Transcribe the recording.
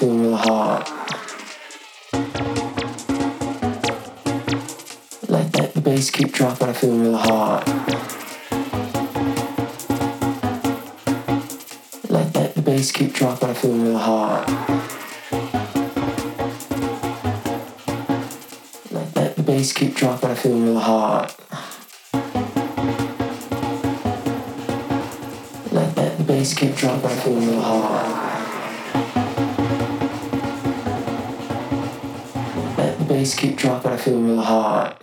heart. Let that the bass keep dropping, I feel real hot. Let that the bass keep dropping, I feel real hot. Let that the bass keep dropping, I feel real hot. Let that the bass keep dropping, I feel real hot. just keep dropping, I feel real hot.